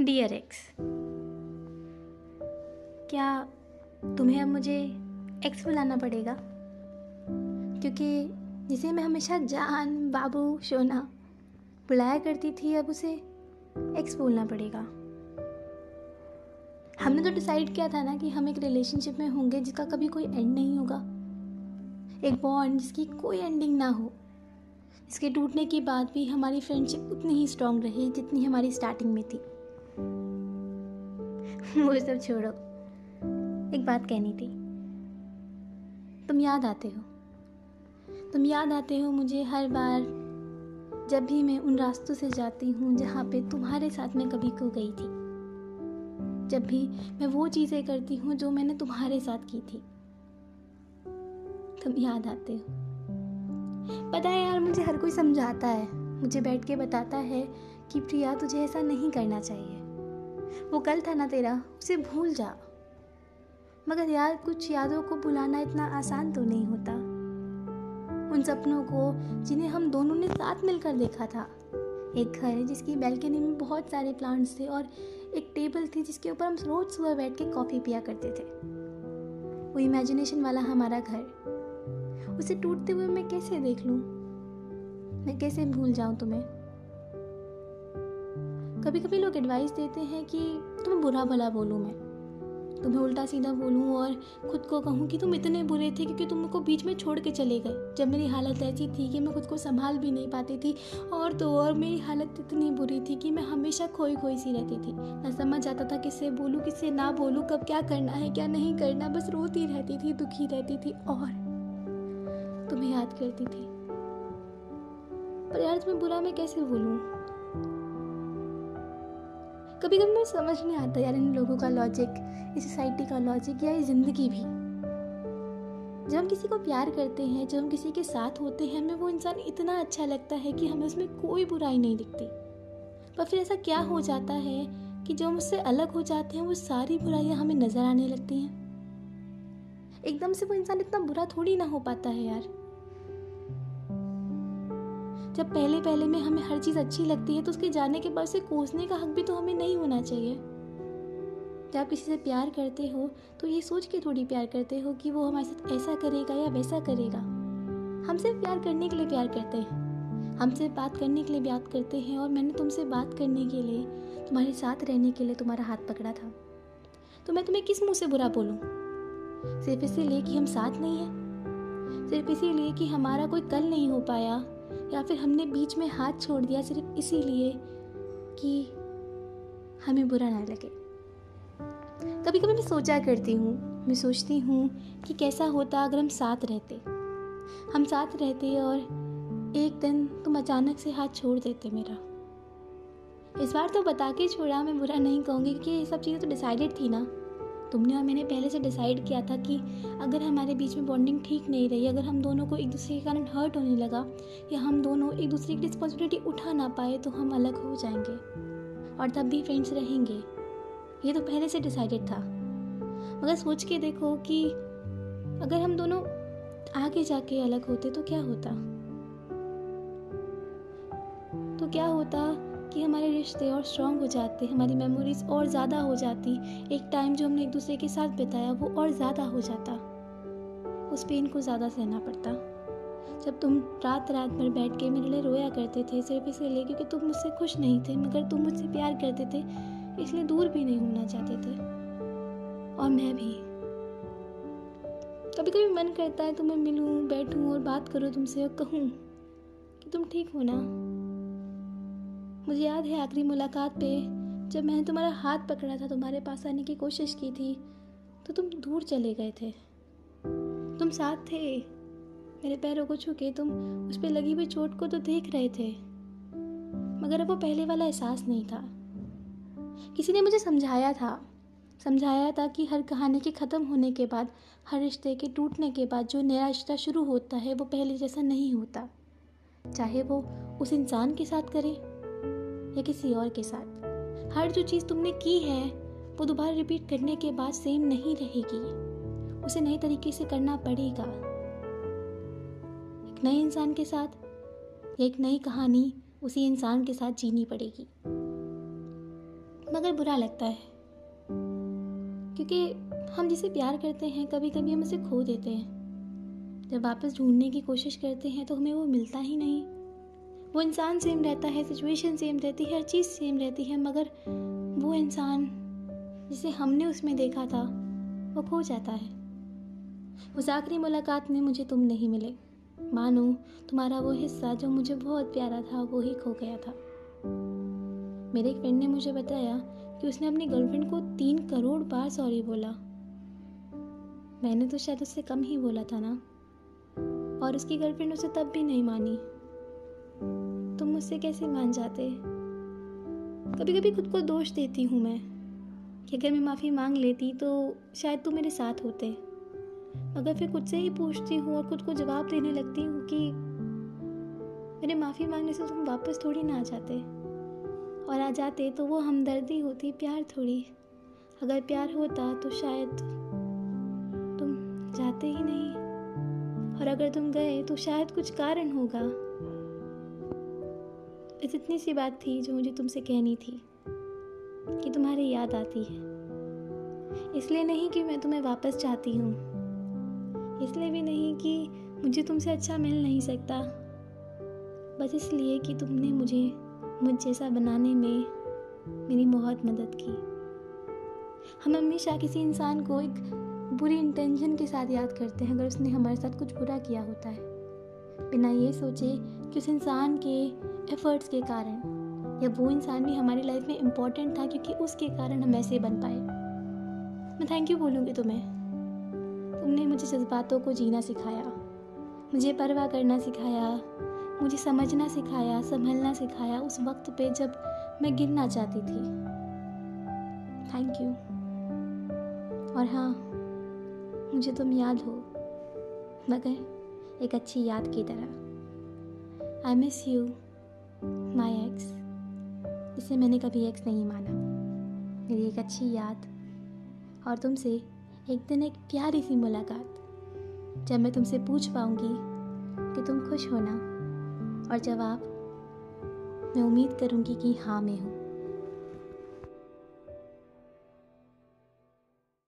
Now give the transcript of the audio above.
Dear x क्या तुम्हें अब मुझे एक्स बुलाना पड़ेगा? क्योंकि जिसे मैं हमेशा जान, बाबू सोना बुलाया करती थी, अब उसे एक्स बोलना पड़ेगा। हमने तो डिसाइड किया था ना कि हम एक रिलेशनशिप में होंगे जिसका कभी कोई एंड नहीं होगा। एक बॉन्ड जिसकी कोई एंडिंग ना हो। इसके टूटने के बाद भी हमारी फ्रेंडशिप उतनी ही स्ट्रांग रही जितनी हमारी स्टार्टिंग में थी। वो सब छोड़ो। एक बात कहनी थी। तुम याद आते हो। तुम याद आते हो मुझे हर बार जब भी मैं उन रास्तों से जाती हूँ जहाँ पे तुम्हारे साथ मैं कभी खो गई थी। जब भी मैं वो चीज़ें करती हूँ जो मैंने तुम्हारे साथ की थी। तुम याद आते हो। पता है यार, मुझे हर कोई समझाता है। मुझे बैठ के बताता है कि प्रिया, तुझे ऐसा नहीं करना चाहिए। वो कल था ना तेरा, उसे भूल जा। मगर यार, कुछ यादों को भुलाना इतना आसान तो नहीं होता। उन सपनों को, जिन्हें हम दोनों ने साथ मिलकर देखा था। एक घर जिसकी बैल्कनी में बहुत सारे प्लांट्स थे और एक टेबल थी जिसके ऊपर हम रोज सुबह बैठ के कॉफ़ी पिया करते थे। वो इमेजिनेशन वाला हमारा घर। उसे टूटते हुए मैं कैसे देख लूँ? मैं कैसे भूल जाऊँ तुम्हें? कभी कभी लोग एडवाइस देते हैं कि तुम्हें बुरा भला बोलूँ मैं। तुम्हें उल्टा सीधा बोलूँ और खुद को कहूँ कि तुम इतने बुरे थे क्योंकि तुम तुमको बीच में छोड़ के चले गए। जब मेरी हालत ऐसी थी कि मैं खुद को संभाल भी नहीं पाती थी और तो और मेरी हालत इतनी बुरी थी कि मैं हमेशा खोई खोई सी रहती थी। मैं समझ आता था किससे बोलूँ, किससे ना बोलूँ, कब क्या करना है, क्या नहीं करना, बस रोती रहती थी, दुखी रहती थी और तुम्हें याद करती थी। पर यार तुम्हें बुरा मैं कैसे बोलूँ? कभी कभी मुझे समझ नहीं आता यार इन लोगों का लॉजिक इस सोसाइटी का लॉजिक या ये ज़िंदगी भी। जब हम किसी को प्यार करते हैं, जब हम किसी के साथ होते हैं, हमें वो इंसान इतना अच्छा लगता है कि हमें उसमें कोई बुराई नहीं दिखती। पर फिर ऐसा क्या हो जाता है कि जब हम उससे अलग हो जाते हैं, वो सारी बुराइयाँ हमें नज़र आने लगती हैं? एकदम से वो इंसान इतना बुरा थोड़ी ना हो पाता है यार। जब पहले पहले में हमें हर चीज़ अच्छी लगती है तो उसके जाने के बाद से कोसने का हक भी तो हमें नहीं होना चाहिए। जब आप किसी से प्यार करते हो तो ये सोच के थोड़ी प्यार करते हो कि वो हमारे साथ ऐसा करेगा या वैसा करेगा। हम सिर्फ़ प्यार करने के लिए प्यार करते हैं। हम सिर्फ़ बात करने के लिए बात करते हैं और मैंने तुमसे बात करने के लिए, तुम्हारे साथ रहने के लिए तुम्हारा हाथ पकड़ा था। तो मैं तुम्हें किस मुँह से बुरा बोलूँ? सिर्फ़ इसीलिए कि हम साथ नहीं हैं? सिर्फ़ इसीलिए कि हमारा कोई कल नहीं हो पाया? या फिर हमने बीच में हाथ छोड़ दिया सिर्फ़ इसीलिए कि हमें बुरा ना लगे। कभी कभी मैं सोचा करती हूँ, मैं सोचती हूँ कि कैसा होता अगर हम साथ रहते। हम साथ रहते और एक दिन तुम अचानक से हाथ छोड़ देते मेरा। इस बार तो बता के छोड़ा, मैं बुरा नहीं कहूँगी क्योंकि ये सब चीज़ें तो डिसाइडेड थी ना। तुमने और मैंने पहले से डिसाइड किया था कि अगर हमारे बीच में बॉन्डिंग ठीक नहीं रही, अगर हम दोनों को एक दूसरे के कारण हर्ट होने लगा या हम दोनों एक दूसरे की रिस्पॉन्सिबिलिटी उठा ना पाए तो हम अलग हो जाएँगे और तब भी फ्रेंड्स रहेंगे। ये तो पहले से डिसाइडेड था। मगर सोच के देखो कि अगर हम दोनों आगे जाके अलग होते तो क्या होता? तो क्या होता कि हमारे रिश्ते और स्ट्रांग हो जाते, हमारी मेमोरीज और ज़्यादा हो जाती। एक टाइम जो हमने एक दूसरे के साथ बिताया, वो और ज़्यादा हो जाता। उस पेन को ज़्यादा सहना पड़ता। जब तुम रात रात भर बैठ के मेरे लिए रोया करते थे, सिर्फ़ इसलिए क्योंकि तुम मुझसे खुश नहीं थे, मगर तुम मुझसे प्यार करते थे, इसलिए दूर भी नहीं होना चाहते थे। और मैं भी। कभी कभी मन करता है, तुम्हें मिलूं, बैठूं और बात करूँ तुमसे और कहूँ कि तुम ठीक हो ना? मुझे याद है आखिरी मुलाकात पे, जब मैंने तुम्हारा हाथ पकड़ा था, तुम्हारे पास आने की कोशिश की थी तो तुम दूर चले गए थे। तुम साथ थे। मेरे पैरों को छुके तुम उस पर लगी हुई चोट को तो देख रहे थे। मगर अब वो पहले वाला एहसास नहीं था। किसी ने मुझे समझाया था। समझाया था कि हर कहानी के ख़त्म होने के बाद, हर रिश्ते के टूटने के बाद जो नया रिश्ता शुरू होता है, वो पहले जैसा नहीं होता। चाहे वो उस इंसान के साथ करे या किसी और के साथ। हर जो चीज़ तुमने की है, वो दोबारा रिपीट करने के बाद सेम नहीं रहेगी। उसे नए तरीके से करना पड़ेगा। एक नए इंसान के साथ एक नई कहानी उसी इंसान के साथ जीनी पड़ेगी। मगर बुरा लगता है। क्योंकि हम जिसे प्यार करते हैं कभी कभी हम उसे खो देते हैं। जब वापस ढूँढने की कोशिश करते हैं तो हमें वो मिलता ही नहीं। वो इंसान सेम रहता है सिचुएशन सेम रहती है, हर चीज़ सेम रहती है, मगर वो इंसान जिसे हमने उसमें देखा था, वो खो जाता है। उस आखिरी मुलाकात में मुझे तुम नहीं मिले। मानो, तुम्हारा वो हिस्सा जो मुझे बहुत प्यारा था, वो ही खो गया था। मेरे एक फ्रेंड ने मुझे बताया कि उसने अपनी गर्लफ्रेंड को तीन करोड़ बार सॉरी बोला। मैंने तो शायद उससे कम ही बोला था ना। और उसकी गर्लफ्रेंड उसे तब भी नहीं मानी। तुम मुझसे कैसे मान जाते? कभी कभी खुद को दोष देती हूँ मैं कि अगर मैं माफ़ी मांग लेती तो शायद तुम मेरे साथ होते। मगर फिर खुद से ही पूछती हूँ और खुद को जवाब देने लगती हूँ कि मेरे माफ़ी मांगने से तुम वापस थोड़ी ना आ जाते। और आ जाते तो वो हमदर्दी होती, प्यार थोड़ी। अगर प्यार होता तो शायद तुम जाते ही नहीं। और अगर तुम गए तो शायद कुछ कारण होगा। इस इतनी सी बात थी जो मुझे तुमसे कहनी थी कि तुम्हारी याद आती है। इसलिए नहीं कि मैं तुम्हें वापस चाहती हूँ। इसलिए भी नहीं कि मुझे तुमसे अच्छा मिल नहीं सकता। बस इसलिए कि तुमने मुझे, मुझ जैसा बनाने में मेरी बहुत मदद की। हम हमेशा किसी इंसान को एक बुरी इंटेंशन के साथ याद करते हैं, अगर उसने हमारे साथ कुछ बुरा किया होता है। बिना ये सोचे कि उस इंसान के एफर्ट्स के कारण, या वो इंसान भी हमारी लाइफ में इम्पोर्टेंट था क्योंकि उसके कारण हम ऐसे बन पाए। मैं थैंक यू बोलूँगी तुम्हें। तुमने मुझे जज्बातों को जीना सिखाया, मुझे परवाह करना सिखाया, मुझे समझना सिखाया, संभलना सिखाया उस वक्त पे जब मैं गिरना चाहती थी। थैंक यू और हाँ मुझे तुम याद हो, मगर एक अच्छी याद की तरह। I miss you my ex जिसे मैंने कभी एक्स नहीं माना। मेरी एक अच्छी याद। और तुमसे एक दिन एक प्यारी सी मुलाकात। जब मैं तुमसे पूछ पाऊँगी कि तुम खुश हो ना? और जवाब, मैं उम्मीद करूँगी कि हाँ मैं हूँ।